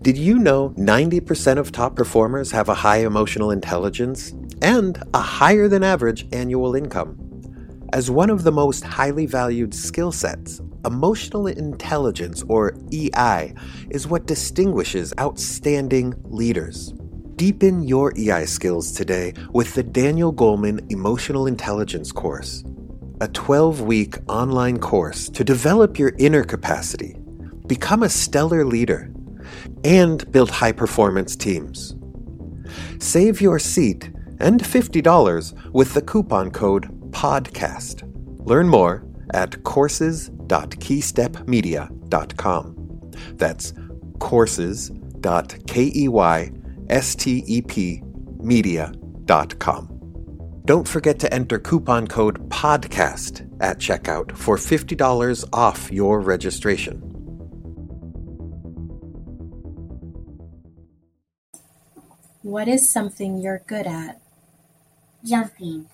Did you know 90% of top performers have a high emotional intelligence and a higher than average annual income? As one of the most highly valued skill sets, emotional intelligence, or EI, is what distinguishes outstanding leaders. Deepen your EI skills today with the Daniel Goleman Emotional Intelligence course, a 12 week online course to develop your inner capacity, become a stellar leader, and build high performance teams. Save your seat and $50 with the coupon code PODCAST. Learn more at courses.keystepmedia.com. That's courses.keystepmedia.com. Don't forget to enter coupon code PODCAST at checkout for $50 off your registration. What is something you're good at? Jumping.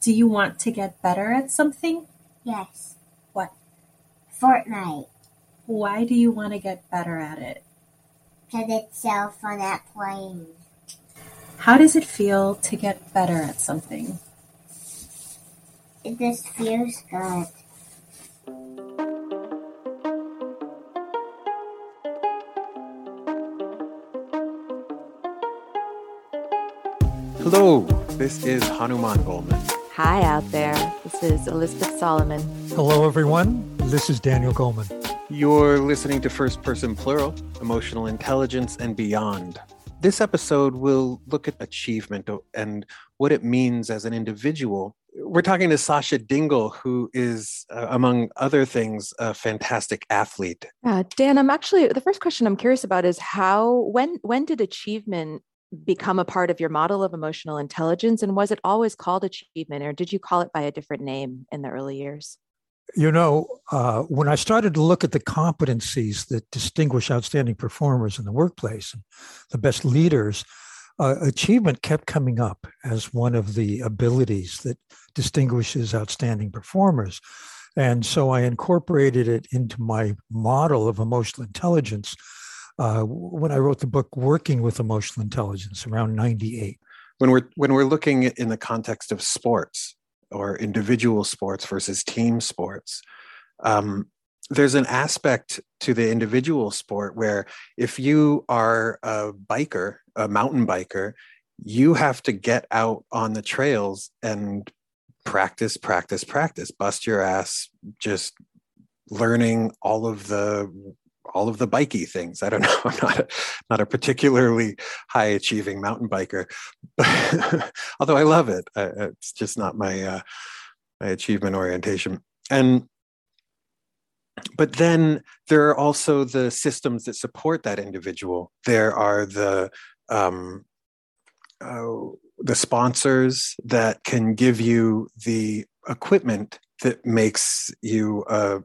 Do you want to get better at something? Yes. What? Fortnite. Why do you want to get better at it? Because it's so fun at playing. How does it feel to get better at something? It just feels good. Hello, this is Hanuman Goleman. Hi out there. This is Elizabeth Solomon. Hello, everyone. This is Daniel Goleman. You're listening to First Person Plural, Emotional Intelligence and Beyond. This episode will look at achievement and what it means as an individual. We're talking to Sasha Dingle, who is, uh, among other things, a fantastic athlete. Uh, Dan, I'm actually the first question I'm curious about is how when when did achievement become a part of your model of emotional intelligence, and was it always called achievement, or did you call it by a different name in the early years? You know, uh, when I started to look at the competencies that distinguish outstanding performers in the workplace and the best leaders, uh, achievement kept coming up as one of the abilities that distinguishes outstanding performers. And so I incorporated it into my model of emotional intelligence uh, when I wrote the book Working with Emotional Intelligence around 98. When we're when we're looking in the context of sports, or individual sports versus team sports. Um, there's an aspect to the individual sport where if you are a biker, a mountain biker, you have to get out on the trails and practice, practice, practice, bust your ass, just learning all of the all of the bikey things. I don't know. I'm not a, not a particularly high achieving mountain biker, but, although I love it. it's just not my uh, my achievement orientation. And but then there are also the systems that support that individual. There are the um, uh, the sponsors that can give you the equipment that makes you a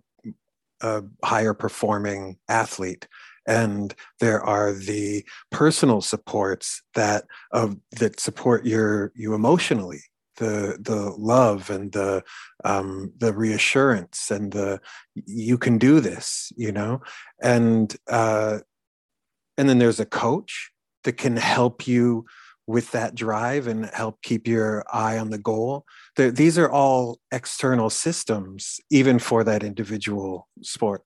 a higher performing athlete. And there are the personal supports that uh, that support your you emotionally the the love and the um, the reassurance and the you can do this you know? And uh, and then there's a coach that can help you with that drive and help keep your eye on the goal. The, these are all external systems, even for that individual sport.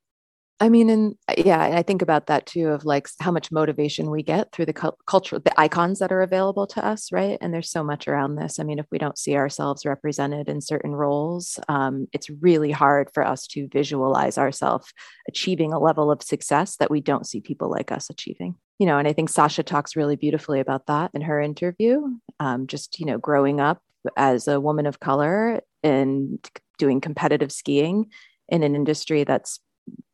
I mean, and uh, yeah, and I think about that too of like how much motivation we get through the cu- culture, the icons that are available to us, right? And there's so much around this. I mean, if we don't see ourselves represented in certain roles, um, it's really hard for us to visualize ourselves achieving a level of success that we don't see people like us achieving. You know, and I think Sasha talks really beautifully about that in her interview. Um, just, you know, growing up as a woman of color and doing competitive skiing in an industry that's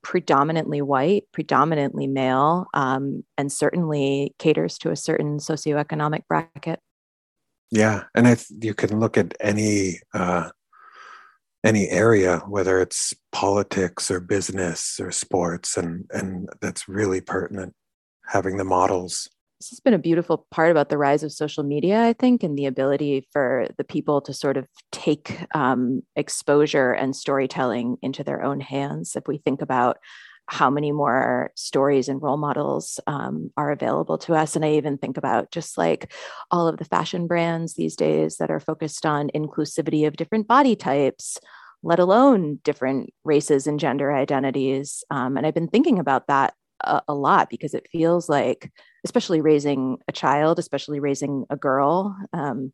predominantly white, predominantly male, um, and certainly caters to a certain socioeconomic bracket. Yeah, and I th- you can look at any uh, any area, whether it's politics or business or sports, and and that's really pertinent. Having the models this has been a beautiful part about the rise of social media, I think, and the ability for the people to sort of take um, exposure and storytelling into their own hands. If we think about how many more stories and role models um, are available to us. And I even think about just like all of the fashion brands these days that are focused on inclusivity of different body types, let alone different races and gender identities. Um, and I've been thinking about that a, a, lot because it feels like, especially raising a child, especially raising a girl, um,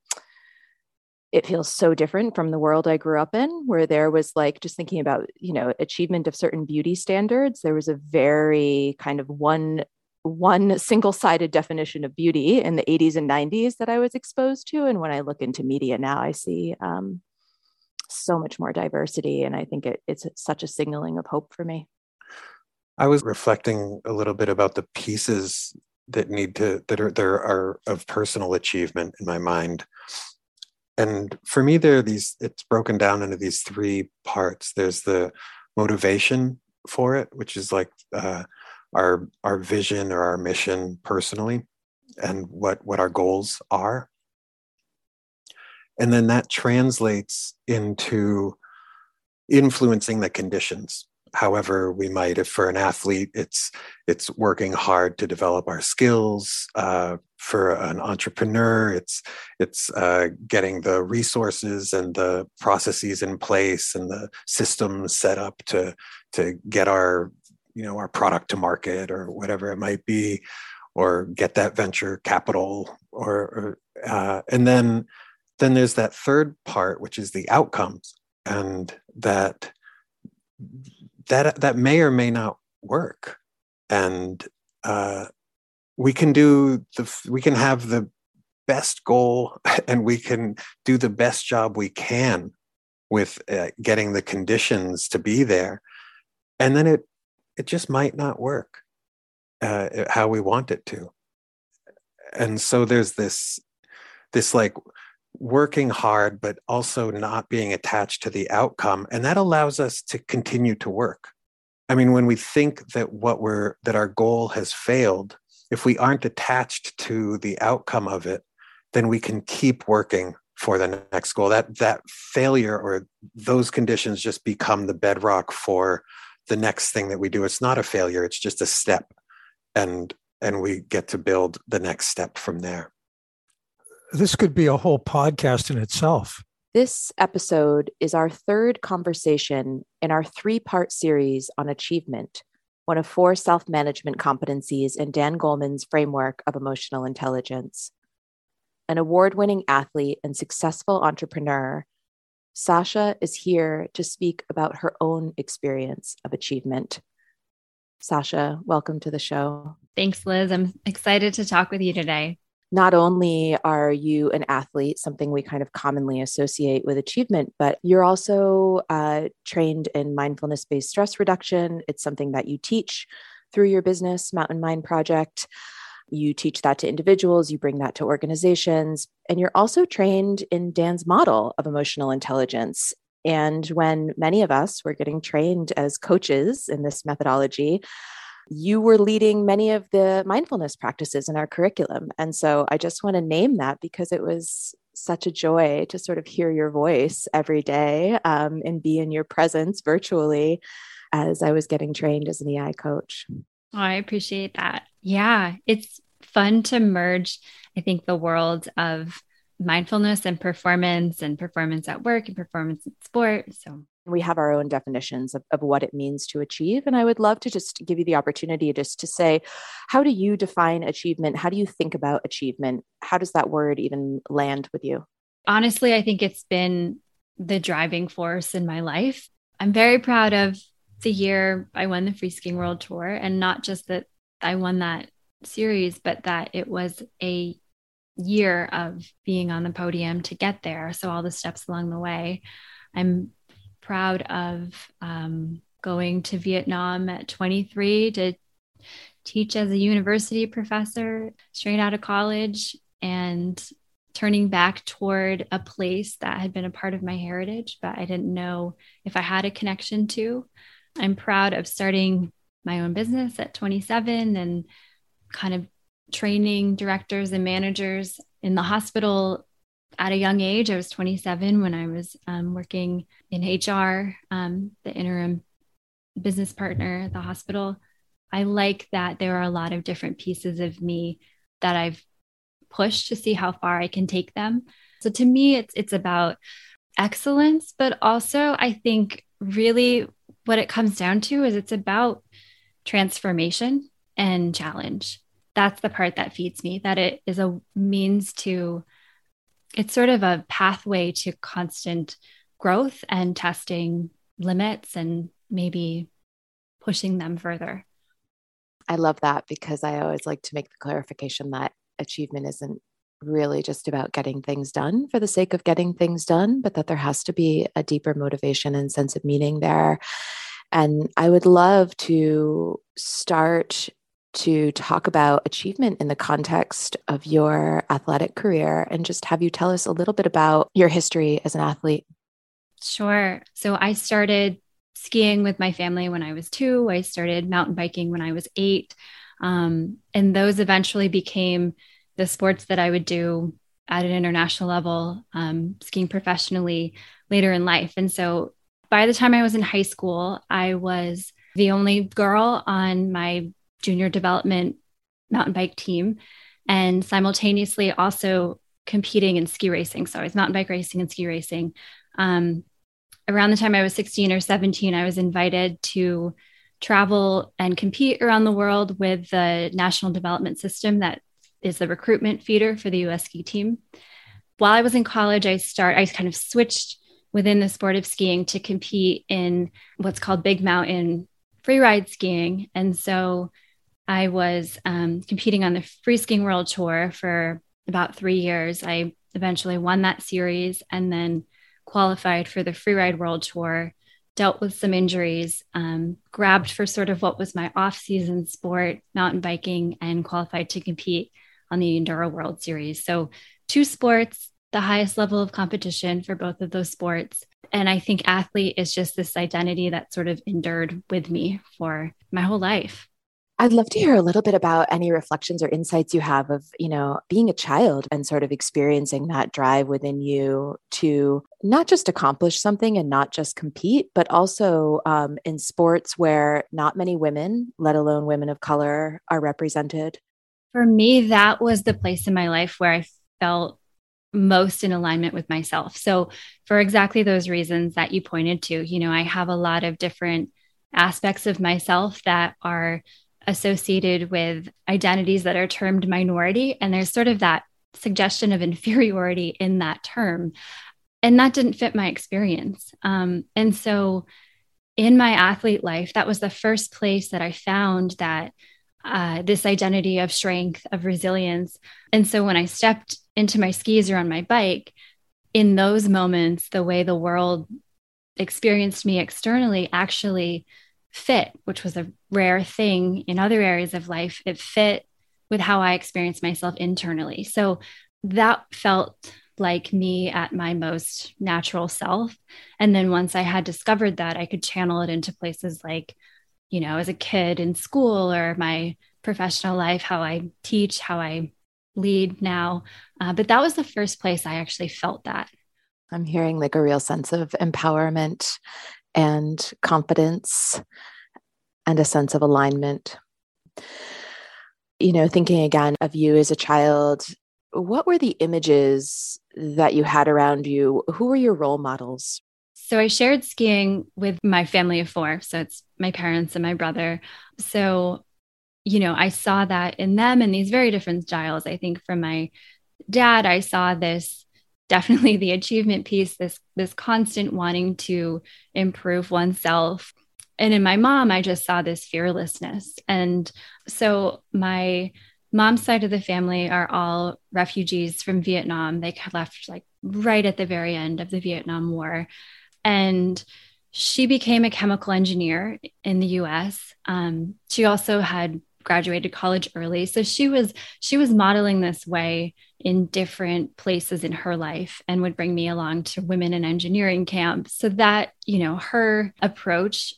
it feels so different from the world I grew up in, where there was like just thinking about, you know, achievement of certain beauty standards. There was a very kind of one one single-sided definition of beauty in the 80s and 90s that I was exposed to. And when I look into media now, I see um, so much more diversity. And I think it, it's such a signaling of hope for me. I was reflecting a little bit about the pieces that need to that are there are of personal achievement in my mind. And for me there are these it's broken down into these three parts. There's the motivation for it which is like uh, our our vision or our mission personally and what what our goals are. And then that translates into influencing the conditions however we might if for an athlete it's it's working hard to develop our skills uh, for an entrepreneur it's it's uh, getting the resources and the processes in place and the systems set up to to get our you know our product to market or whatever it might be or get that venture capital or, or uh, and then then there's that third part which is the outcomes. And that that that may or may not work. And uh, we can do the we can have the best goal and we can do the best job we can with uh, getting the conditions to be there. And then it it just might not work uh, how we want it to. And so there's this this like working hard, but also not being attached to the outcome. And that allows us to continue to work. I mean, when we think that what we're, that our goal has failed, if we aren't attached to the outcome of it, then we can keep working for the next goal. That, that failure or those conditions just become the bedrock for the next thing that we do. It's not a failure, it's just a step. And, and we get to build the next step from there this could be a whole podcast in itself. This episode is our third conversation in our three part series on achievement, one of four self management competencies in Dan Goleman's framework of emotional intelligence. An award winning athlete and successful entrepreneur, Sasha is here to speak about her own experience of achievement. Sasha, welcome to the show. Thanks, Liz. I'm excited to talk with you today not only are you an athlete, something we kind of commonly associate with achievement, but you're also uh, trained in mindfulness based stress reduction. It's something that you teach through your business, Mountain Mind Project. You teach that to individuals, you bring that to organizations, and you're also trained in Dan's model of emotional intelligence. And when many of us were getting trained as coaches in this methodology, you were leading many of the mindfulness practices in our curriculum. And so I just want to name that because it was such a joy to sort of hear your voice every day um, and be in your presence virtually as I was getting trained as an EI coach. Oh, I appreciate that. Yeah, it's fun to merge, I think, the world of mindfulness and performance and performance at work and performance in sport. So we have our own definitions of, of what it means to achieve. And I would love to just give you the opportunity just to say, how do you define achievement? How do you think about achievement? How does that word even land with you? Honestly, I think it's been the driving force in my life. I'm very proud of the year I won the Free Skiing World Tour, and not just that I won that series, but that it was a year of being on the podium to get there. So, all the steps along the way. I'm proud of um, going to Vietnam at 23 to teach as a university professor straight out of college and turning back toward a place that had been a part of my heritage, but I didn't know if I had a connection to. I'm proud of starting my own business at 27 and kind of training directors and managers in the hospital at a young age. I was 27 when I was um, working in HR, um, the interim business partner at the hospital, I like that there are a lot of different pieces of me that I've pushed to see how far I can take them. So to me, it's it's about excellence, but also I think really what it comes down to is it's about transformation and challenge. That's the part that feeds me, that it is a means to, it's sort of a pathway to constant growth and testing limits and maybe pushing them further. I love that because I always like to make the clarification that achievement isn't really just about getting things done for the sake of getting things done, but that there has to be a deeper motivation and sense of meaning there. And I would love to start to talk about achievement in the context of your athletic career and just have you tell us a little bit about your history as an athlete. Sure. So I started skiing with my family when I was two. I started mountain biking when I was eight. Um, and those eventually became the sports that I would do at an international level, um, skiing professionally later in life. And so by the time I was in high school, I was the only girl on my junior development mountain bike team and simultaneously also competing in ski racing. So I was mountain bike racing and ski racing. Um, around the time I was 16 or 17, I was invited to travel and compete around the world with the National Development System that is the recruitment feeder for the US ski team. While I was in college, I start I kind of switched within the sport of skiing to compete in what's called big mountain freeride skiing. And so I was um, competing on the free skiing world tour for about three years. I eventually won that series and then qualified for the freeride world tour dealt with some injuries, um, grabbed for sort of what was my off season sport, mountain biking, and qualified to compete on the Enduro World Series. So, two sports, the highest level of competition for both of those sports. And I think athlete is just this identity that sort of endured with me for my whole life. I'd love to hear a little bit about any reflections or insights you have of, you know, being a child and sort of experiencing that drive within you to not just accomplish something and not just compete, but also um, in sports where not many women, let alone women of color, are represented. For me, that was the place in my life where I felt most in alignment with myself. So, for exactly those reasons that you pointed to, you know, I have a lot of different aspects of myself that are associated with identities that are termed minority. And there's sort of that suggestion of inferiority in that term. And that didn't fit my experience. Um, and so in my athlete life, that was the first place that I found that uh, this identity of strength, of resilience. And so when I stepped into my skis or on my bike, in those moments, the way the world experienced me externally actually fit, which was a rare thing in other areas of life. It fit with how I experienced myself internally. So that felt like me at my most natural self. And then once I had discovered that, I could channel it into places like, you know, as a kid in school or my professional life, how I teach, how I lead now. Uh, but that was the first place I actually felt that. I'm hearing like a real sense of empowerment and confidence and a sense of alignment. You know, thinking again of you as a child, what were the images that you had around you? Who were your role models? So I shared skiing with my family of four. So it's my parents and my brother. So, you know, I saw that in them in these very different styles. I think from my dad, I saw this definitely the achievement piece, this this constant wanting to improve oneself. And in my mom, I just saw this fearlessness. And so my mom's side of the family are all refugees from Vietnam. They left like right at the very end of the Vietnam War. And she became a chemical engineer in the US. Um, she also had graduated college early so she was she was modeling this way in different places in her life and would bring me along to women in engineering camp so that you know her approach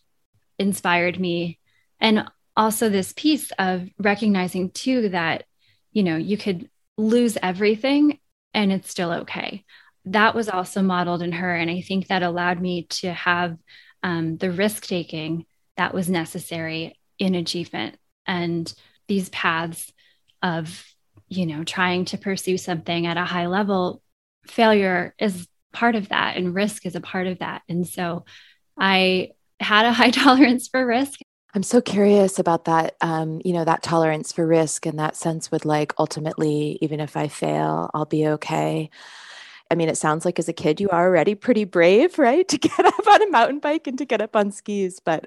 inspired me and also this piece of recognizing too that you know you could lose everything and it's still okay that was also modeled in her and i think that allowed me to have um, the risk taking that was necessary in achievement. And these paths of, you know, trying to pursue something at a high level, failure is part of that and risk is a part of that. And so I had a high tolerance for risk. I'm so curious about that, um, you know, that tolerance for risk and that sense with like ultimately, even if I fail, I'll be okay. I mean, it sounds like as a kid, you are already pretty brave, right? To get up on a mountain bike and to get up on skis. But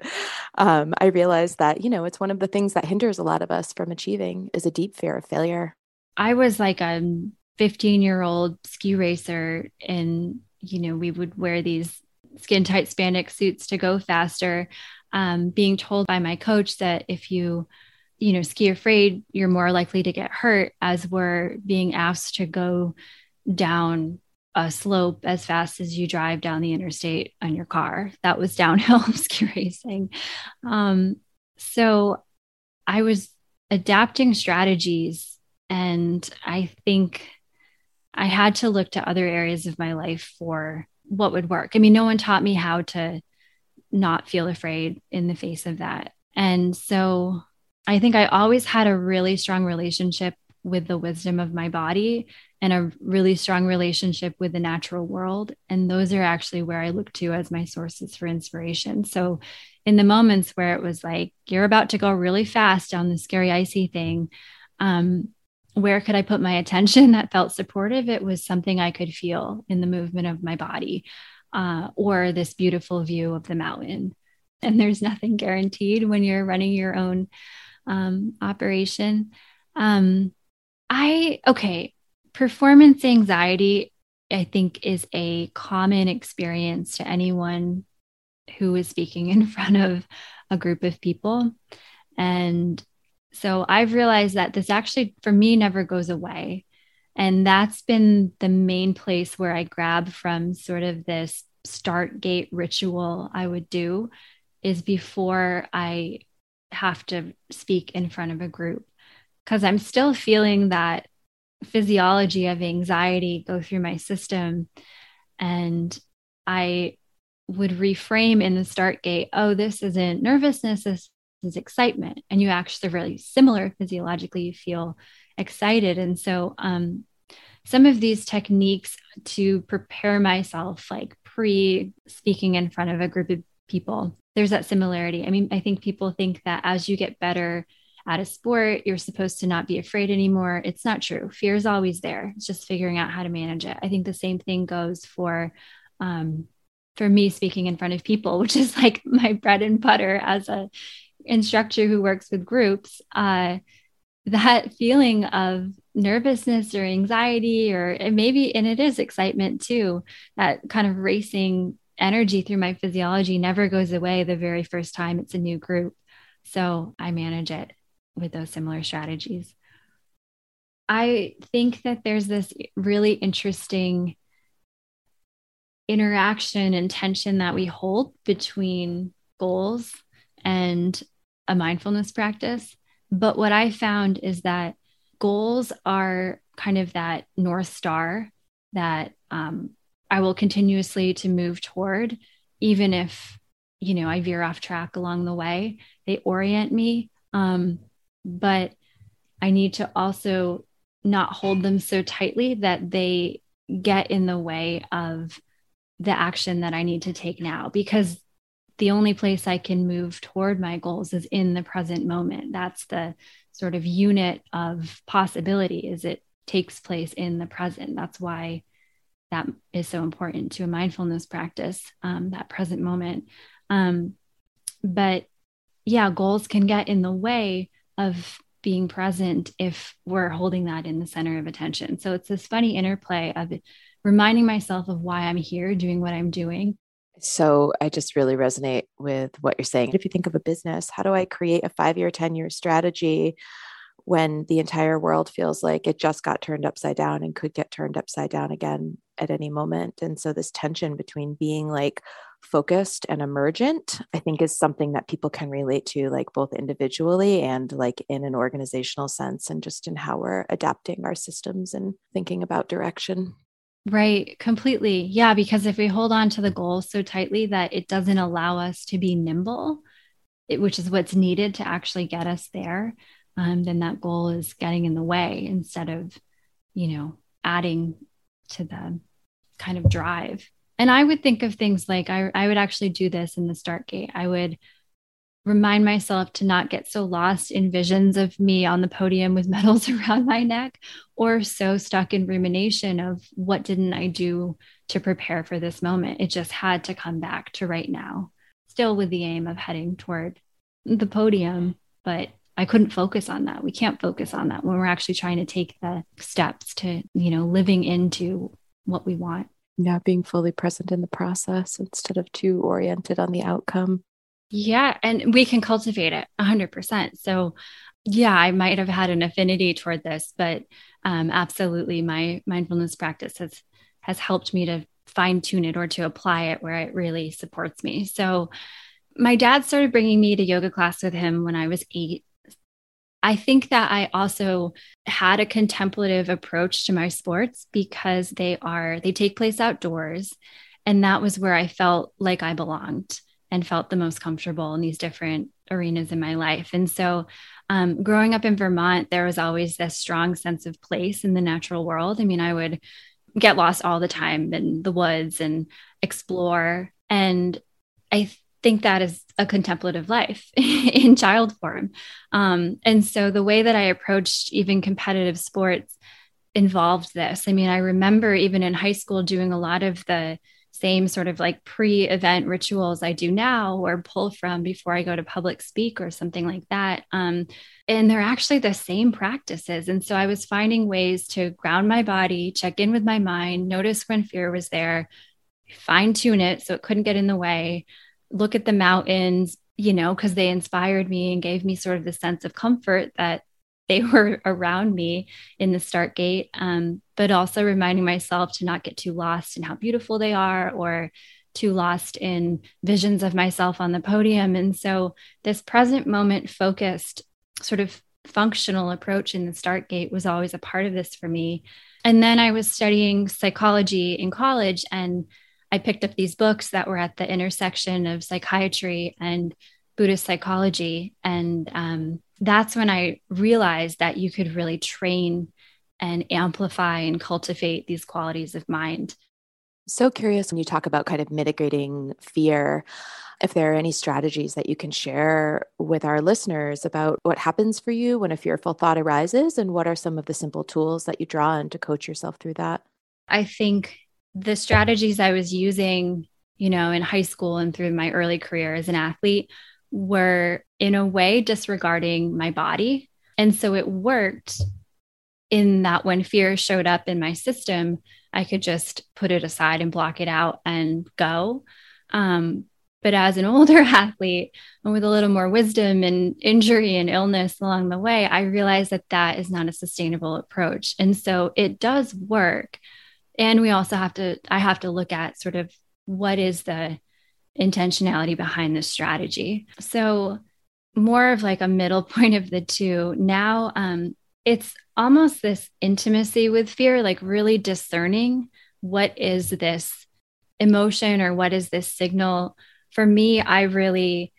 um, I realized that, you know, it's one of the things that hinders a lot of us from achieving is a deep fear of failure. I was like a 15 year old ski racer, and, you know, we would wear these skin tight spandex suits to go faster. Um, being told by my coach that if you you know ski afraid you're more likely to get hurt as we're being asked to go down a slope as fast as you drive down the interstate on your car. That was downhill ski racing. Um, so I was adapting strategies, and I think I had to look to other areas of my life for what would work. I mean, no one taught me how to not feel afraid in the face of that. And so I think I always had a really strong relationship with the wisdom of my body and a really strong relationship with the natural world. And those are actually where I look to as my sources for inspiration. So, in the moments where it was like, you're about to go really fast down the scary, icy thing, um, where could I put my attention that felt supportive? It was something I could feel in the movement of my body uh, or this beautiful view of the mountain. And there's nothing guaranteed when you're running your own um, operation. Um, I, okay, performance anxiety, I think, is a common experience to anyone who is speaking in front of a group of people. And so I've realized that this actually, for me, never goes away. And that's been the main place where I grab from sort of this start gate ritual I would do is before I have to speak in front of a group. Because I'm still feeling that physiology of anxiety go through my system. And I would reframe in the start gate oh, this isn't nervousness, this is excitement. And you actually really similar physiologically, you feel excited. And so, um, some of these techniques to prepare myself, like pre speaking in front of a group of people, there's that similarity. I mean, I think people think that as you get better at a sport, you're supposed to not be afraid anymore. It's not true. Fear is always there. It's just figuring out how to manage it. I think the same thing goes for um, for me speaking in front of people, which is like my bread and butter as a instructor who works with groups. Uh, that feeling of nervousness or anxiety, or maybe, and it is excitement too, that kind of racing energy through my physiology never goes away the very first time it's a new group. So I manage it with those similar strategies. I think that there's this really interesting interaction and tension that we hold between goals and a mindfulness practice. But what I found is that goals are kind of that North Star that um, I will continuously to move toward, even if, you know, I veer off track along the way. They orient me. Um, but I need to also not hold them so tightly that they get in the way of the action that I need to take now because the only place I can move toward my goals is in the present moment. That's the sort of unit of possibility is it takes place in the present. That's why that is so important to a mindfulness practice, um, that present moment. Um, but yeah, goals can get in the way of being present if we're holding that in the center of attention. So it's this funny interplay of reminding myself of why I'm here doing what I'm doing. So I just really resonate with what you're saying. If you think of a business, how do I create a five year, 10 year strategy when the entire world feels like it just got turned upside down and could get turned upside down again at any moment? And so this tension between being like, focused and emergent, I think is something that people can relate to, like both individually and like in an organizational sense, and just in how we're adapting our systems and thinking about direction. Right, completely. Yeah, because if we hold on to the goal so tightly that it doesn't allow us to be nimble, it, which is what's needed to actually get us there, um, then that goal is getting in the way instead of, you know, adding to the kind of drive. And I would think of things like I, I would actually do this in the start gate. I would remind myself to not get so lost in visions of me on the podium with medals around my neck or so stuck in rumination of what didn't I do to prepare for this moment. It just had to come back to right now, still with the aim of heading toward the podium, but I couldn't focus on that. We can't focus on that when we're actually trying to take the steps to, you know, living into what we want. Yeah, being fully present in the process instead of too oriented on the outcome. Yeah, and we can cultivate it 100%. So, yeah, I might have had an affinity toward this, but um, absolutely, my mindfulness practice has has helped me to fine tune it or to apply it where it really supports me. So, my dad started bringing me to yoga class with him when I was eight. I think that I also had a contemplative approach to my sports because they are, they take place outdoors. And that was where I felt like I belonged and felt the most comfortable in these different arenas in my life. And so, um, growing up in Vermont, there was always this strong sense of place in the natural world. I mean, I would get lost all the time in the woods and explore. And I think that is a contemplative life in child form. Um, and so, the way that I approached even competitive sports involved this. I mean, I remember even in high school doing a lot of the same sort of like pre event rituals I do now or pull from before I go to public speak or something like that. Um, and they're actually the same practices. And so I was finding ways to ground my body, check in with my mind, notice when fear was there, fine tune it so it couldn't get in the way, look at the mountains, you know, because they inspired me and gave me sort of the sense of comfort that they were around me in the start gate, um, but also reminding myself to not get too lost in how beautiful they are or too lost in visions of myself on the podium. And so, this present moment focused, sort of functional approach in the start gate was always a part of this for me. And then I was studying psychology in college and I picked up these books that were at the intersection of psychiatry and Buddhist psychology. And um, that's when I realized that you could really train and amplify and cultivate these qualities of mind. So curious when you talk about kind of mitigating fear, if there are any strategies that you can share with our listeners about what happens for you when a fearful thought arises and what are some of the simple tools that you draw on to coach yourself through that? I think the strategies I was using, you know, in high school and through my early career as an athlete were in a way disregarding my body. And so it worked in that when fear showed up in my system, I could just put it aside and block it out and go. Um, but as an older athlete and with a little more wisdom and injury and illness along the way, I realized that that is not a sustainable approach. And so it does work. And we also have to, I have to look at sort of what is the intentionality behind this strategy. So, more of like a middle point of the two. Now, um, it's almost this intimacy with fear, like really discerning what is this emotion or what is this signal. For me, I really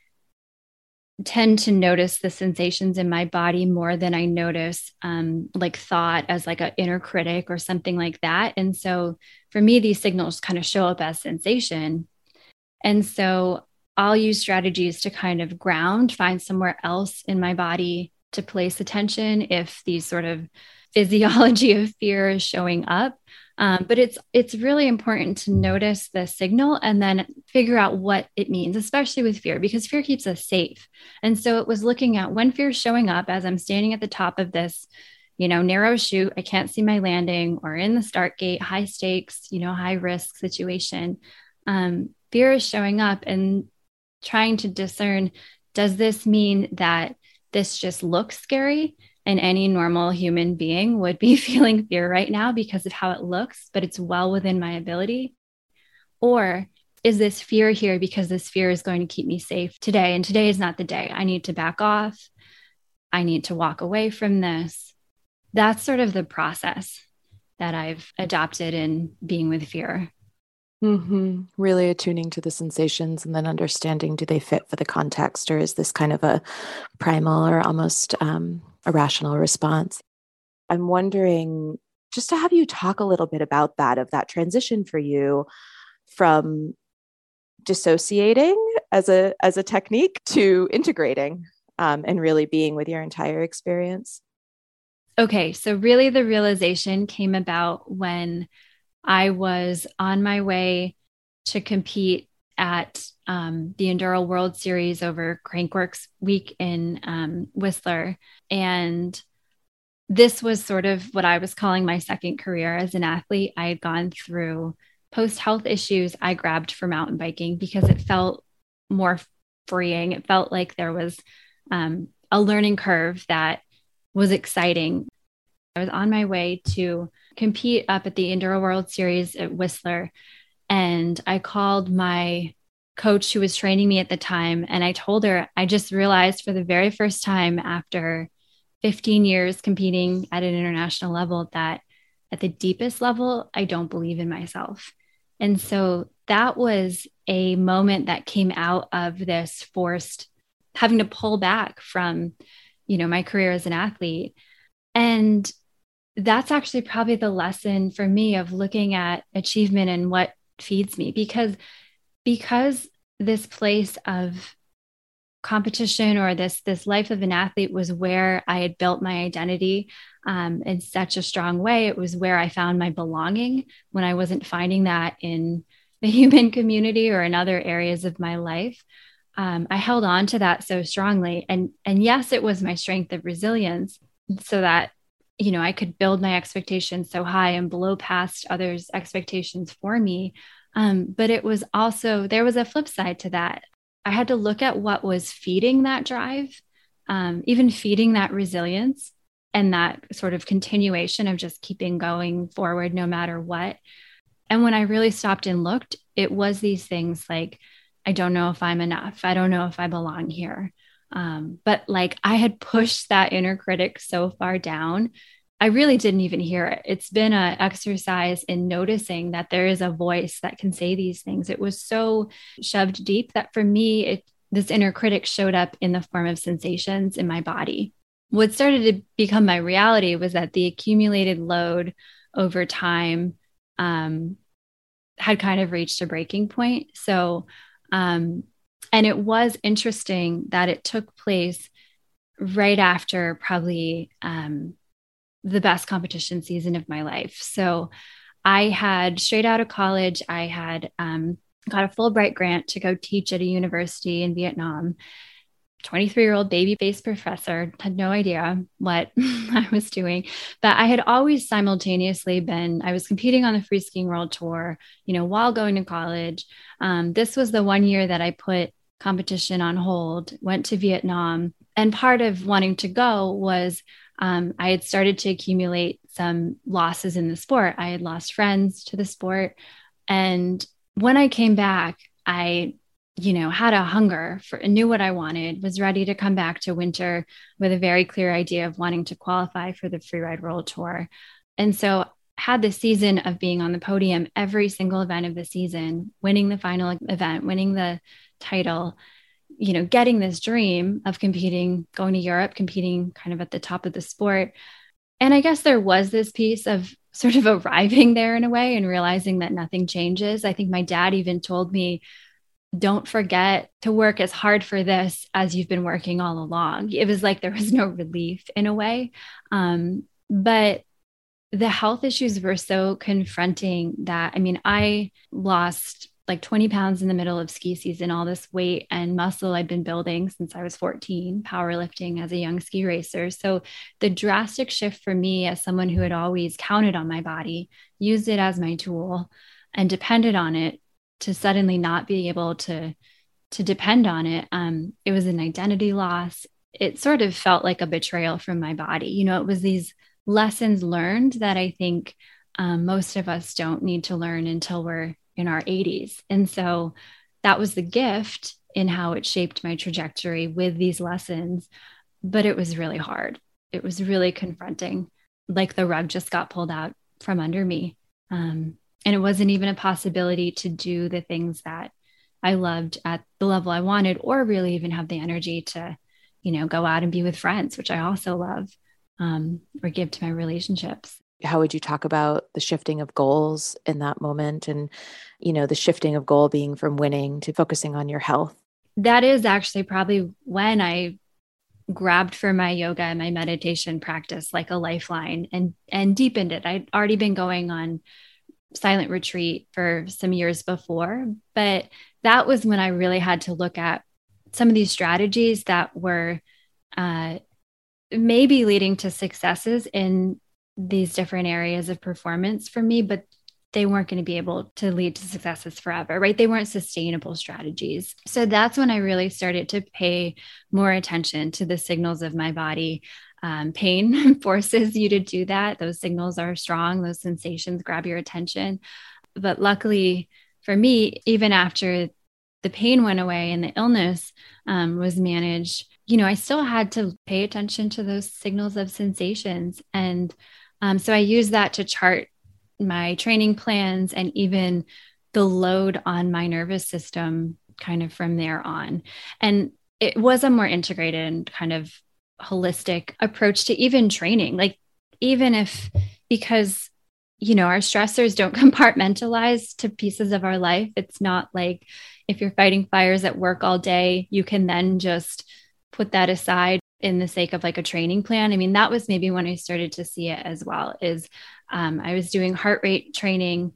tend to notice the sensations in my body more than I notice um, like thought as like an inner critic or something like that. And so for me, these signals kind of show up as sensation. And so I'll use strategies to kind of ground, find somewhere else in my body to place attention if these sort of physiology of fear is showing up. Um, but it's it's really important to notice the signal and then figure out what it means, especially with fear, because fear keeps us safe. And so it was looking at when fear is showing up as I'm standing at the top of this, you know, narrow chute, I can't see my landing, or in the start gate, high stakes, you know, high risk situation. Um, fear is showing up and trying to discern does this mean that this just looks scary and any normal human being would be feeling fear right now because of how it looks, but it's well within my ability? Or is this fear here because this fear is going to keep me safe today? And today is not the day. I need to back off. I need to walk away from this. That's sort of the process that I've adopted in being with fear. Mm-hmm. Really attuning to the sensations and then understanding do they fit for the context or is this kind of a primal or almost um, irrational response? I'm wondering just to have you talk a little bit about that, of that transition for you from dissociating as a as a technique to integrating um, and really being with your entire experience. Okay, so really the realization came about when I was on my way to compete at um, the Enduro World Series over Crankworx week in um, Whistler. And this was sort of what I was calling my second career as an athlete. I had gone through post health issues. I grabbed for mountain biking because it felt more freeing. It felt like there was um, a learning curve that was exciting. I was on my way to compete up at the Enduro World Series at Whistler. And I called my coach who was training me at the time and I told her, I just realized for the very first time after 15 years competing at an international level that at the deepest level, I don't believe in myself. And so that was a moment that came out of this forced having to pull back from, you know, my career as an athlete. And that's actually probably the lesson for me of looking at achievement and what feeds me because because this place of competition or this this life of an athlete was where I had built my identity um, in such a strong way. It was where I found my belonging when I wasn't finding that in the human community or in other areas of my life. Um, I held on to that so strongly, and and yes, it was my strength of resilience, so that you know I could build my expectations so high and blow past others' expectations for me. Um, but it was also there was a flip side to that I had to look at what was feeding that drive, um, even feeding that resilience and that sort of continuation of just keeping going forward no matter what. And when I really stopped and looked, it was these things like, I don't know if I'm enough. I don't know if I belong here. Um, but like I had pushed that inner critic so far down I really didn't even hear it. It's been an exercise in noticing that there is a voice that can say these things. It was so shoved deep that for me, it, this inner critic showed up in the form of sensations in my body. What started to become my reality was that the accumulated load over time um, had kind of reached a breaking point. So, um, and it was interesting that it took place right after probably um, the best competition season of my life. So I had straight out of college, I had um, got a Fulbright grant to go teach at a university in Vietnam. 23 year old baby faced professor had no idea what I was doing, but I had always simultaneously been, I was competing on the free skiing world tour, you know, while going to college. Um, this was the one year that I put competition on hold, went to Vietnam. And part of wanting to go was um, I had started to accumulate some losses in the sport. I had lost friends to the sport. And when I came back, I, you know, had a hunger for, knew what I wanted, was ready to come back to winter with a very clear idea of wanting to qualify for the Freeride World Tour. And so had the season of being on the podium every single event of the season, winning the final event, winning the title, you know, getting this dream of competing, going to Europe, competing kind of at the top of the sport. And I guess there was this piece of sort of arriving there in a way and realizing that nothing changes. I think my dad even told me, don't forget to work as hard for this as you've been working all along. It was like there was no relief in a way. Um, but the health issues were so confronting that, I mean, I lost like 20 pounds in the middle of ski season, all this weight and muscle I'd been building since I was 14, powerlifting as a young ski racer. So the drastic shift for me as someone who had always counted on my body, used it as my tool, and depended on it to suddenly not be able to to depend on it um, it was an identity loss it sort of felt like a betrayal from my body you know it was these lessons learned that i think um, most of us don't need to learn until we're in our 80s. And so that was the gift in how it shaped my trajectory with these lessons. But it was really hard. It was really confronting. Like the rug just got pulled out from under me. Um, and it wasn't even a possibility to do the things that I loved at the level I wanted, or really even have the energy to, you know, go out and be with friends, which I also love, um, or give to my relationships. How would you talk about the shifting of goals in that moment and, you know, the shifting of goal being from winning to focusing on your health? That is actually probably when I grabbed for my yoga and my meditation practice like a lifeline and and deepened it. I'd already been going on silent retreat for some years before, but that was when I really had to look at some of these strategies that were uh, maybe leading to successes in these different areas of performance for me, but they weren't going to be able to lead to successes forever, right? They weren't sustainable strategies. So that's when I really started to pay more attention to the signals of my body. Um, pain forces you to do that. Those signals are strong, those sensations grab your attention. But luckily for me, even after the pain went away and the illness um, was managed, you know, I still had to pay attention to those signals of sensations. And um, so I use that to chart my training plans and even the load on my nervous system kind of from there on. And it was a more integrated and kind of holistic approach to even training. Like, even if, because, you know, our stressors don't compartmentalize to pieces of our life, it's not like if you're fighting fires at work all day, you can then just put that aside in the sake of like a training plan. I mean, that was maybe when I started to see it as well is um, I was doing heart rate training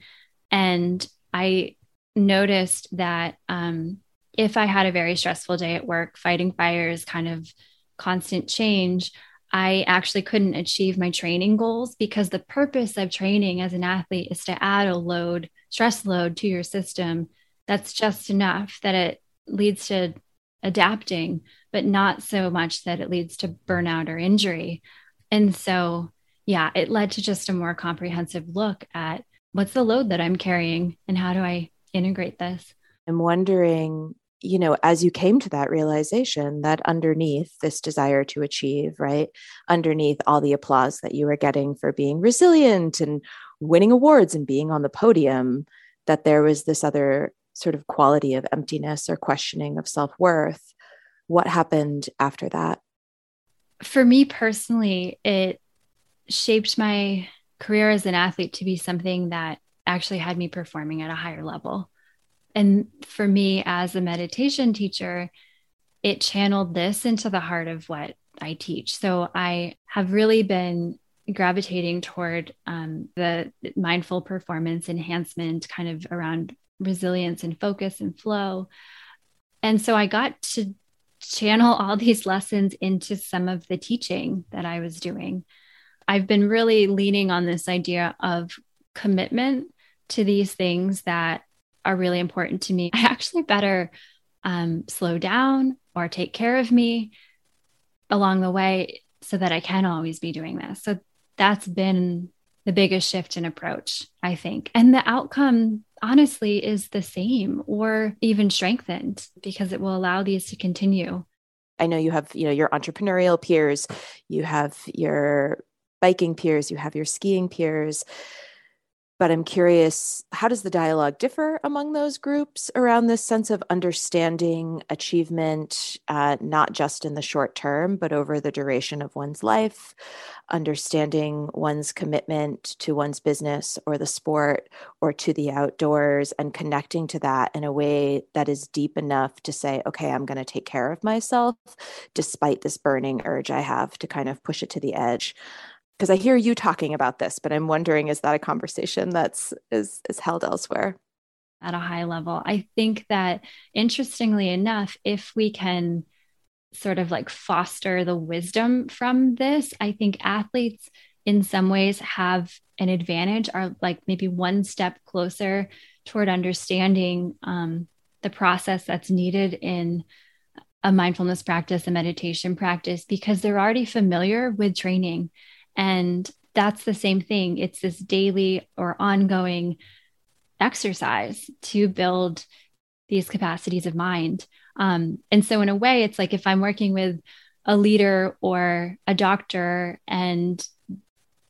and I noticed that um, if I had a very stressful day at work, fighting fires, kind of constant change, I actually couldn't achieve my training goals because the purpose of training as an athlete is to add a load, stress load to your system that's just enough that it leads to adapting, but not so much that it leads to burnout or injury. And so yeah, it led to just a more comprehensive look at what's the load that I'm carrying and how do I integrate this. I'm wondering, you know, as you came to that realization that underneath this desire to achieve, right, underneath all the applause that you were getting for being resilient and winning awards and being on the podium, that there was this other sort of quality of emptiness or questioning of self worth. What happened after that? For me personally, it shaped my career as an athlete to be something that actually had me performing at a higher level. And for me, as a meditation teacher, it channeled this into the heart of what I teach. So I have really been gravitating toward um, the mindful performance enhancement, kind of around resilience and focus and flow. And so I got to channel all these lessons into some of the teaching that I was doing. I've been really leaning on this idea of commitment to these things that are really important to me. I actually better um, slow down or take care of me along the way so that I can always be doing this. So that's been the biggest shift in approach, I think. And the outcome, honestly, is the same or even strengthened because it will allow these to continue. I know you have, you know, your entrepreneurial peers, you have your biking peers, you have your skiing peers. But I'm curious, how does the dialogue differ among those groups around this sense of understanding achievement, uh, not just in the short term, but over the duration of one's life, understanding one's commitment to one's business or the sport or to the outdoors, and connecting to that in a way that is deep enough to say, okay, I'm going to take care of myself despite this burning urge I have to kind of push it to the edge because I hear you talking about this, but I'm wondering is that a conversation that's is is held elsewhere? At a high level. I think that interestingly enough, if we can sort of like foster the wisdom from this, I think athletes in some ways have an advantage, are like maybe one step closer toward understanding um, the process that's needed in a mindfulness practice, a meditation practice, because they're already familiar with training and that's the same thing. It's this daily or ongoing exercise to build these capacities of mind. Um, and so, in a way, it's like if I'm working with a leader or a doctor and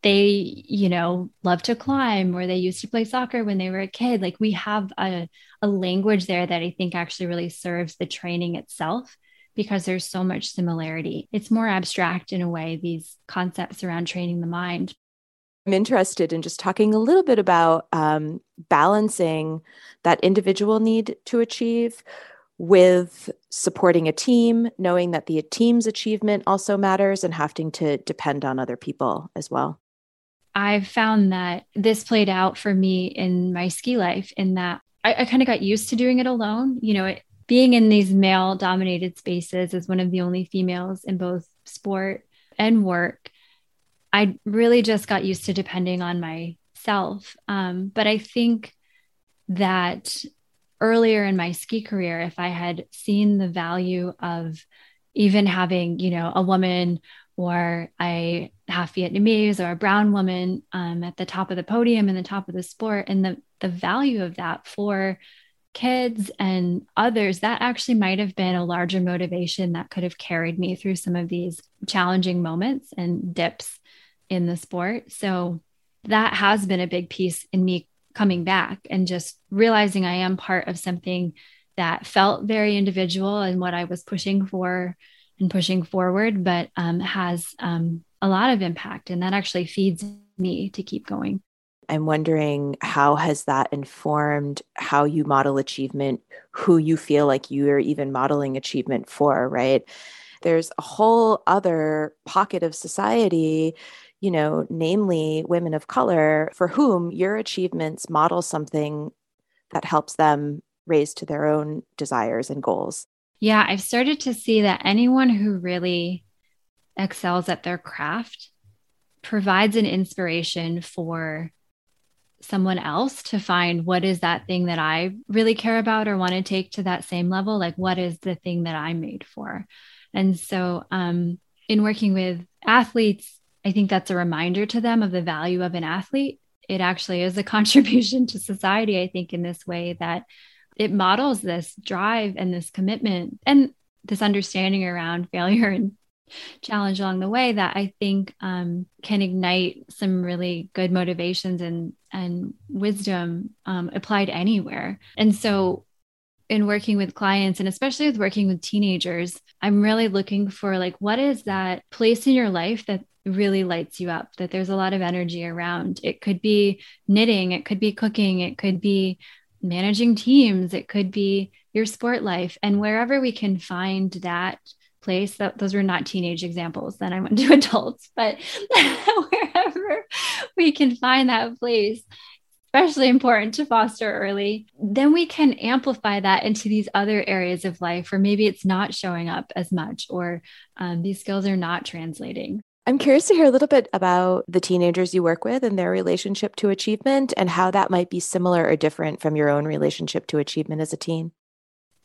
they, you know, love to climb or they used to play soccer when they were a kid. Like we have a, a language there that I think actually really serves the training itself because there's so much similarity. It's more abstract in a way, these concepts around training the mind. I'm interested in just talking a little bit about um, balancing that individual need to achieve with supporting a team, knowing that the team's achievement also matters and having to depend on other people as well. I've found that this played out for me in my ski life in that I, I kind of got used to doing it alone. You know, it, being in these male dominated spaces as one of the only females in both sport and work, I really just got used to depending on myself. Um, but I think that earlier in my ski career, if I had seen the value of even having, you know, a woman or a half Vietnamese or a brown woman um, at the top of the podium and the top of the sport, and the the value of that for kids and others, that actually might have been a larger motivation that could have carried me through some of these challenging moments and dips in the sport. So that has been a big piece in me coming back and just realizing I am part of something that felt very individual and what I was pushing for and pushing forward, but um, has um, a lot of impact. And that actually feeds me to keep going. I'm wondering how has that informed how you model achievement, who you feel like you are even modeling achievement for, right? There's a whole other pocket of society you know, namely women of color, for whom your achievements model something that helps them raise to their own desires and goals. Yeah, I've started to see that anyone who really excels at their craft provides an inspiration for someone else to find what is that thing that I really care about or want to take to that same level. Like, what is the thing that I'm made for? And so, um, in working with athletes, I think that's a reminder to them of the value of an athlete. It actually is a contribution to society, I think, in this way that it models this drive and this commitment and this understanding around failure and challenge along the way that I think um, can ignite some really good motivations and and wisdom um, applied anywhere. And so, in working with clients and especially with working with teenagers, I'm really looking for like what is that place in your life that really lights you up, that there's a lot of energy around. It could be knitting, it could be cooking, it could be managing teams, it could be your sport life. And wherever we can find that place, that those were not teenage examples, then I went to adults, but wherever we can find that place, especially important to foster early, then we can amplify that into these other areas of life where maybe it's not showing up as much or um, these skills are not translating. I'm curious to hear a little bit about the teenagers you work with and their relationship to achievement and how that might be similar or different from your own relationship to achievement as a teen.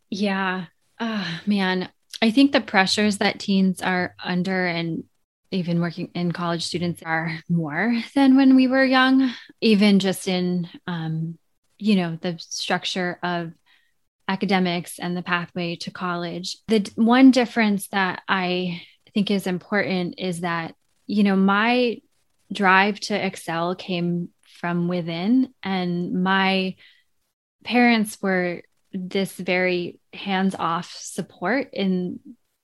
Yeah. Oh, man, I think the pressures that teens are under and even working in college students are more than when we were young, even just in, um, you know, the structure of academics and the pathway to college. The one difference that I think is important is that, you know, my drive to excel came from within, and my parents were this very hands off support in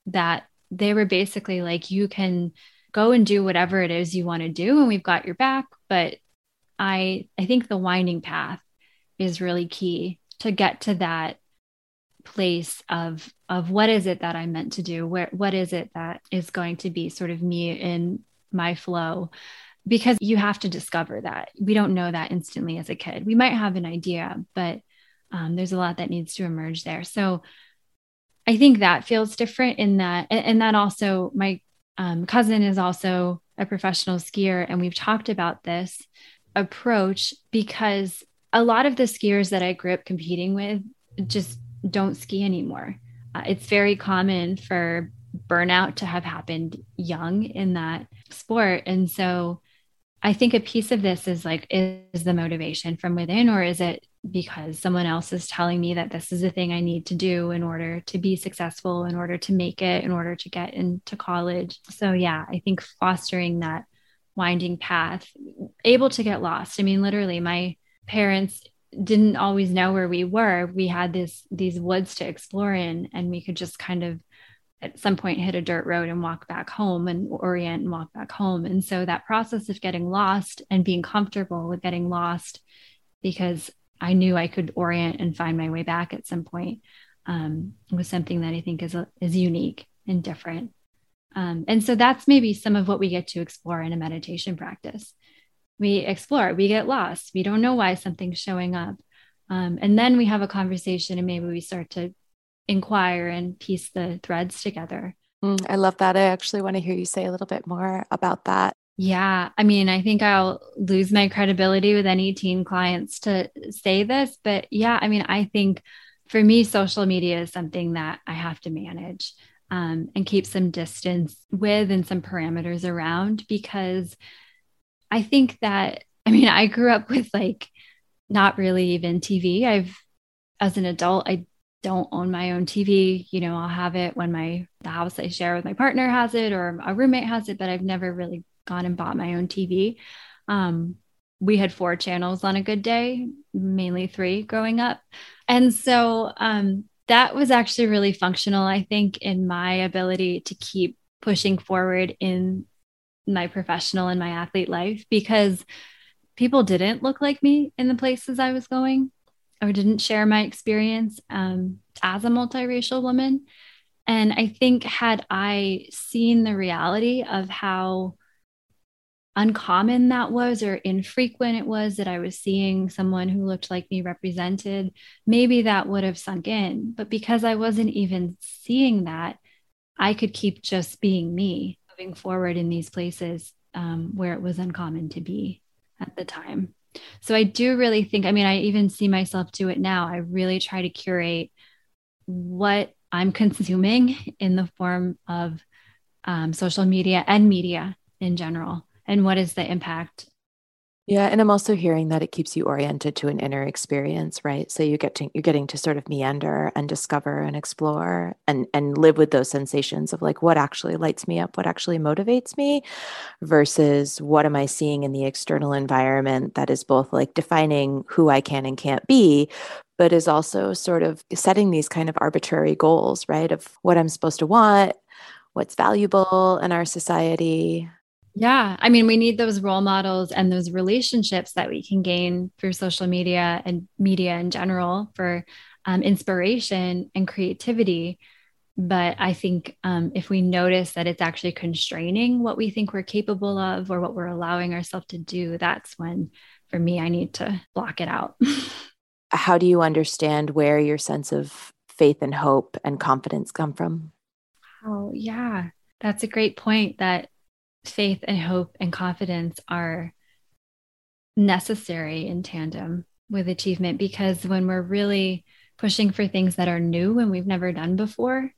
that they were basically like, you can go and do whatever it is you want to do, and we've got your back. But I, I think the winding path is really key to get to that place of of what is it that I'm meant to do? Where what is it that is going to be sort of me in my flow? Because you have to discover that. We don't know that instantly as a kid. We might have an idea, but um, there's a lot that needs to emerge there. So I think that feels different in that, and, and that also my um, cousin is also a professional skier, and we've talked about this approach because a lot of the skiers that I grew up competing with just don't ski anymore. Uh, it's very common for burnout to have happened young in that sport. And so I think a piece of this is like, is the motivation from within, or is it because someone else is telling me that this is the thing I need to do in order to be successful, in order to make it, in order to get into college? So, yeah, I think fostering that winding path, able to get lost. I mean, literally, my parents didn't always know where we were. We had this these woods to explore in, and we could just kind of at some point hit a dirt road and walk back home and orient and walk back home. And so that process of getting lost and being comfortable with getting lost because I knew I could orient and find my way back at some point um, was something that I think is, is unique and different. Um, and so that's maybe some of what we get to explore in a meditation practice. We explore, we get lost, we don't know why something's showing up. Um, and then we have a conversation and maybe we start to inquire and piece the threads together. Mm, I love that. I actually want to hear you say a little bit more about that. Yeah. I mean, I think I'll lose my credibility with any teen clients to say this, but yeah, I mean, I think for me, social media is something that I have to manage um, and keep some distance with and some parameters around because I think that, I mean, I grew up with like not really even TV. I've, as an adult, I don't own my own TV. You know, I'll have it when my, the house I share with my partner has it or a roommate has it, but I've never really gone and bought my own TV. Um, we had four channels on a good day, mainly three growing up. And so um, that was actually really functional, I think, in my ability to keep pushing forward in my professional and my athlete life because people didn't look like me in the places I was going or didn't share my experience um, as a multiracial woman. And I think, had I seen the reality of how uncommon that was or infrequent it was that I was seeing someone who looked like me represented, maybe that would have sunk in. But because I wasn't even seeing that, I could keep just being me moving forward in these places um, where it was uncommon to be at the time. So I do really think, I mean, I even see myself do it now. I really try to curate what I'm consuming in the form of um, social media and media in general and what is the impact yeah, and I'm also hearing that it keeps you oriented to an inner experience, right? So you get to you're getting to sort of meander and discover and explore and and live with those sensations of like what actually lights me up, what actually motivates me versus what am I seeing in the external environment that is both like defining who I can and can't be, but is also sort of setting these kind of arbitrary goals, right? Of what I'm supposed to want, what's valuable in our society, yeah. I mean, we need those role models and those relationships that we can gain through social media and media in general for um, inspiration and creativity. But I think um, if we notice that it's actually constraining what we think we're capable of or what we're allowing ourselves to do, that's when, for me, I need to block it out. How do you understand where your sense of faith and hope and confidence come from? Oh, yeah. That's a great point that faith and hope and confidence are necessary in tandem with achievement because when we're really pushing for things that are new and we've never done before,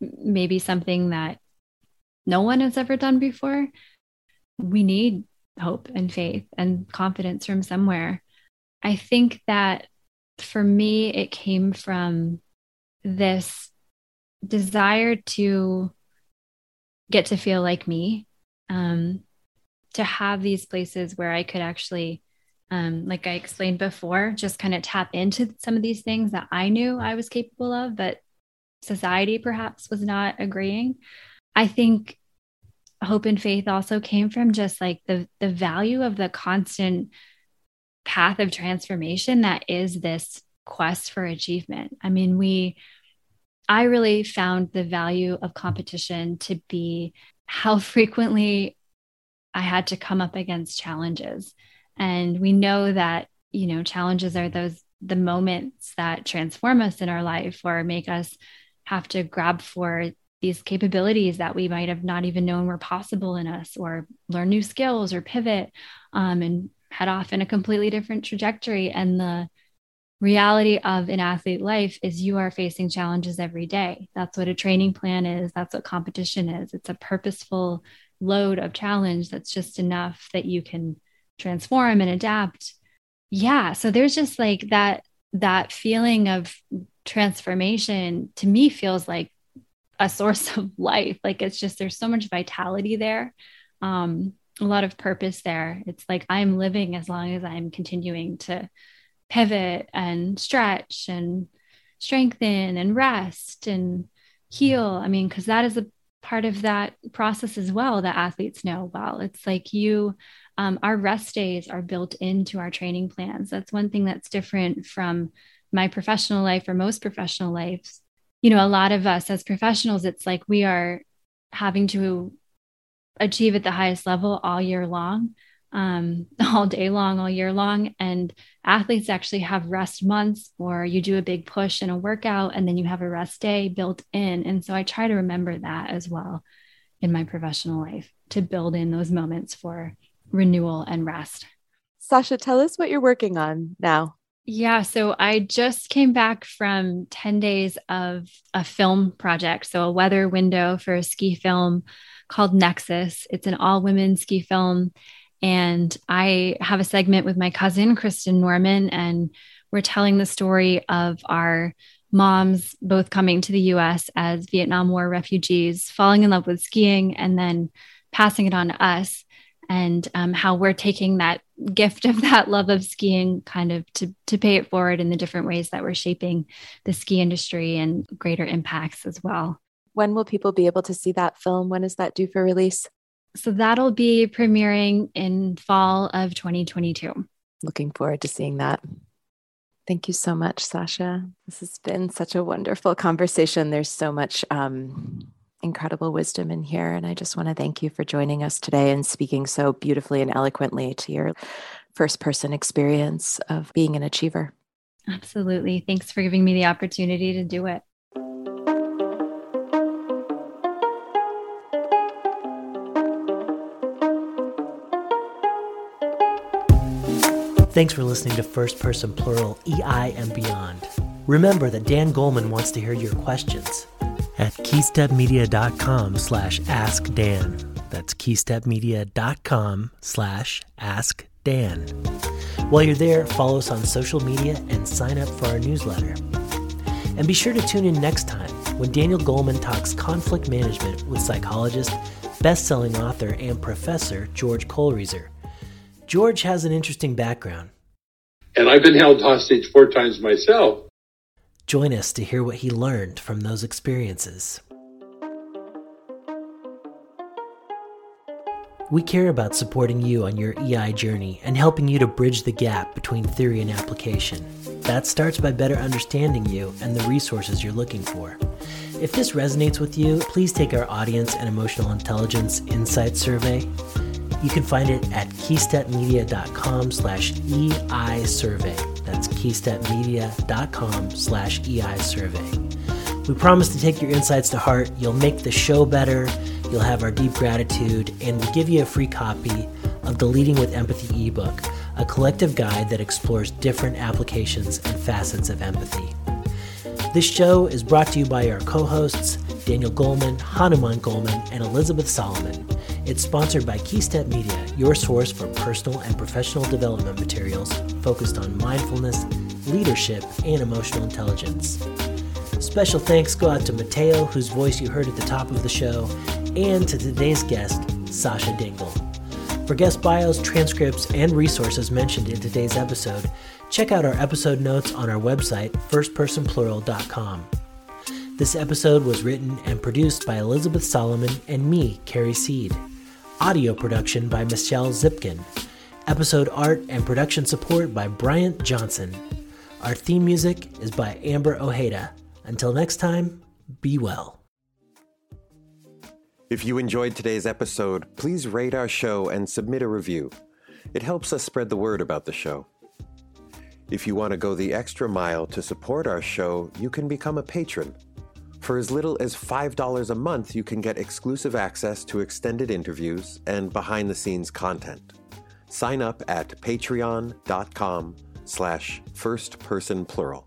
maybe something that no one has ever done before, we need hope and faith and confidence from somewhere. I think that for me, it came from this desire to get to feel like me um, to have these places where i could actually um, like i explained before just kind of tap into some of these things that i knew i was capable of but society perhaps was not agreeing. I think hope and faith also came from just like the the value of the constant path of transformation that is this quest for achievement. I mean we I really found the value of competition to be how frequently I had to come up against challenges. And we know that, you know, challenges are those the moments that transform us in our life or make us have to grab for these capabilities that we might have not even known were possible in us or learn new skills or pivot um, and head off in a completely different trajectory. And the reality of an athlete life is you are facing challenges every day. That's what a training plan is. That's what competition is. It's a purposeful load of challenge that's just enough that you can transform and adapt. Yeah. So there's just like that, that feeling of transformation to me feels like a source of life. Like it's just, there's so much vitality there. Um, a lot of purpose there. It's like I'm living as long as I'm continuing to pivot and stretch and strengthen and rest and heal. I mean, because that is a part of that process as well that athletes know well. It's like you, um, our rest days are built into our training plans. That's one thing that's different from my professional life or most professional lives. You know, a lot of us as professionals, it's like we are having to achieve at the highest level all year long um, all day long, all year long. And athletes actually have rest months, or you do a big push and a workout, and then you have a rest day built in. And so I try to remember that as well in my professional life to build in those moments for renewal and rest. Sasha, tell us what you're working on now. Yeah, so I just came back from 10 days of a film project. So, a weather window for a ski film called Nexus. It's an all women ski film. And I have a segment with my cousin, Kristen Norman, and we're telling the story of our moms both coming to the US as Vietnam War refugees, falling in love with skiing, and then passing it on to us, and um, how we're taking that gift of that love of skiing kind of to, to pay it forward in the different ways that we're shaping the ski industry and greater impacts as well. When will people be able to see that film? When is that due for release? So that'll be premiering in fall of 2022. Looking forward to seeing that. Thank you so much, Sasha. This has been such a wonderful conversation. There's so much um, incredible wisdom in here. And I just want to thank you for joining us today and speaking so beautifully and eloquently to your first person experience of being an achiever. Absolutely. Thanks for giving me the opportunity to do it. Thanks for listening to First Person Plural EI and Beyond. Remember that Dan Goleman wants to hear your questions at keystepmedia.com slash ask Dan. That's keystepmedia.com slash ask Dan. While you're there, follow us on social media and sign up for our newsletter. And be sure to tune in next time when Daniel Goleman talks conflict management with psychologist, best-selling author, and professor George Kohlreiser. George has an interesting background. And I've been held hostage four times myself. Join us to hear what he learned from those experiences. We care about supporting you on your EI journey and helping you to bridge the gap between theory and application. That starts by better understanding you and the resources you're looking for. If this resonates with you, please take our Audience and Emotional Intelligence Insight Survey. You can find it at keystepmedia.com slash EI survey. That's keystepmedia.com slash EI survey. We promise to take your insights to heart. You'll make the show better. You'll have our deep gratitude, and we'll give you a free copy of the Leading with Empathy ebook, a collective guide that explores different applications and facets of empathy. This show is brought to you by our co hosts, Daniel Goleman, Hanuman Goleman, and Elizabeth Solomon. It's sponsored by Keystep Media, your source for personal and professional development materials focused on mindfulness, leadership, and emotional intelligence. Special thanks go out to Mateo, whose voice you heard at the top of the show, and to today's guest, Sasha Dingle. For guest bios, transcripts, and resources mentioned in today's episode, check out our episode notes on our website, firstpersonplural.com. This episode was written and produced by Elizabeth Solomon and me, Carrie Seed. Audio production by Michelle Zipkin. Episode art and production support by Bryant Johnson. Our theme music is by Amber Ojeda. Until next time, be well. If you enjoyed today's episode, please rate our show and submit a review. It helps us spread the word about the show. If you want to go the extra mile to support our show, you can become a patron. For as little as $5 a month, you can get exclusive access to extended interviews and behind-the-scenes content. Sign up at patreon.com slash firstpersonplural.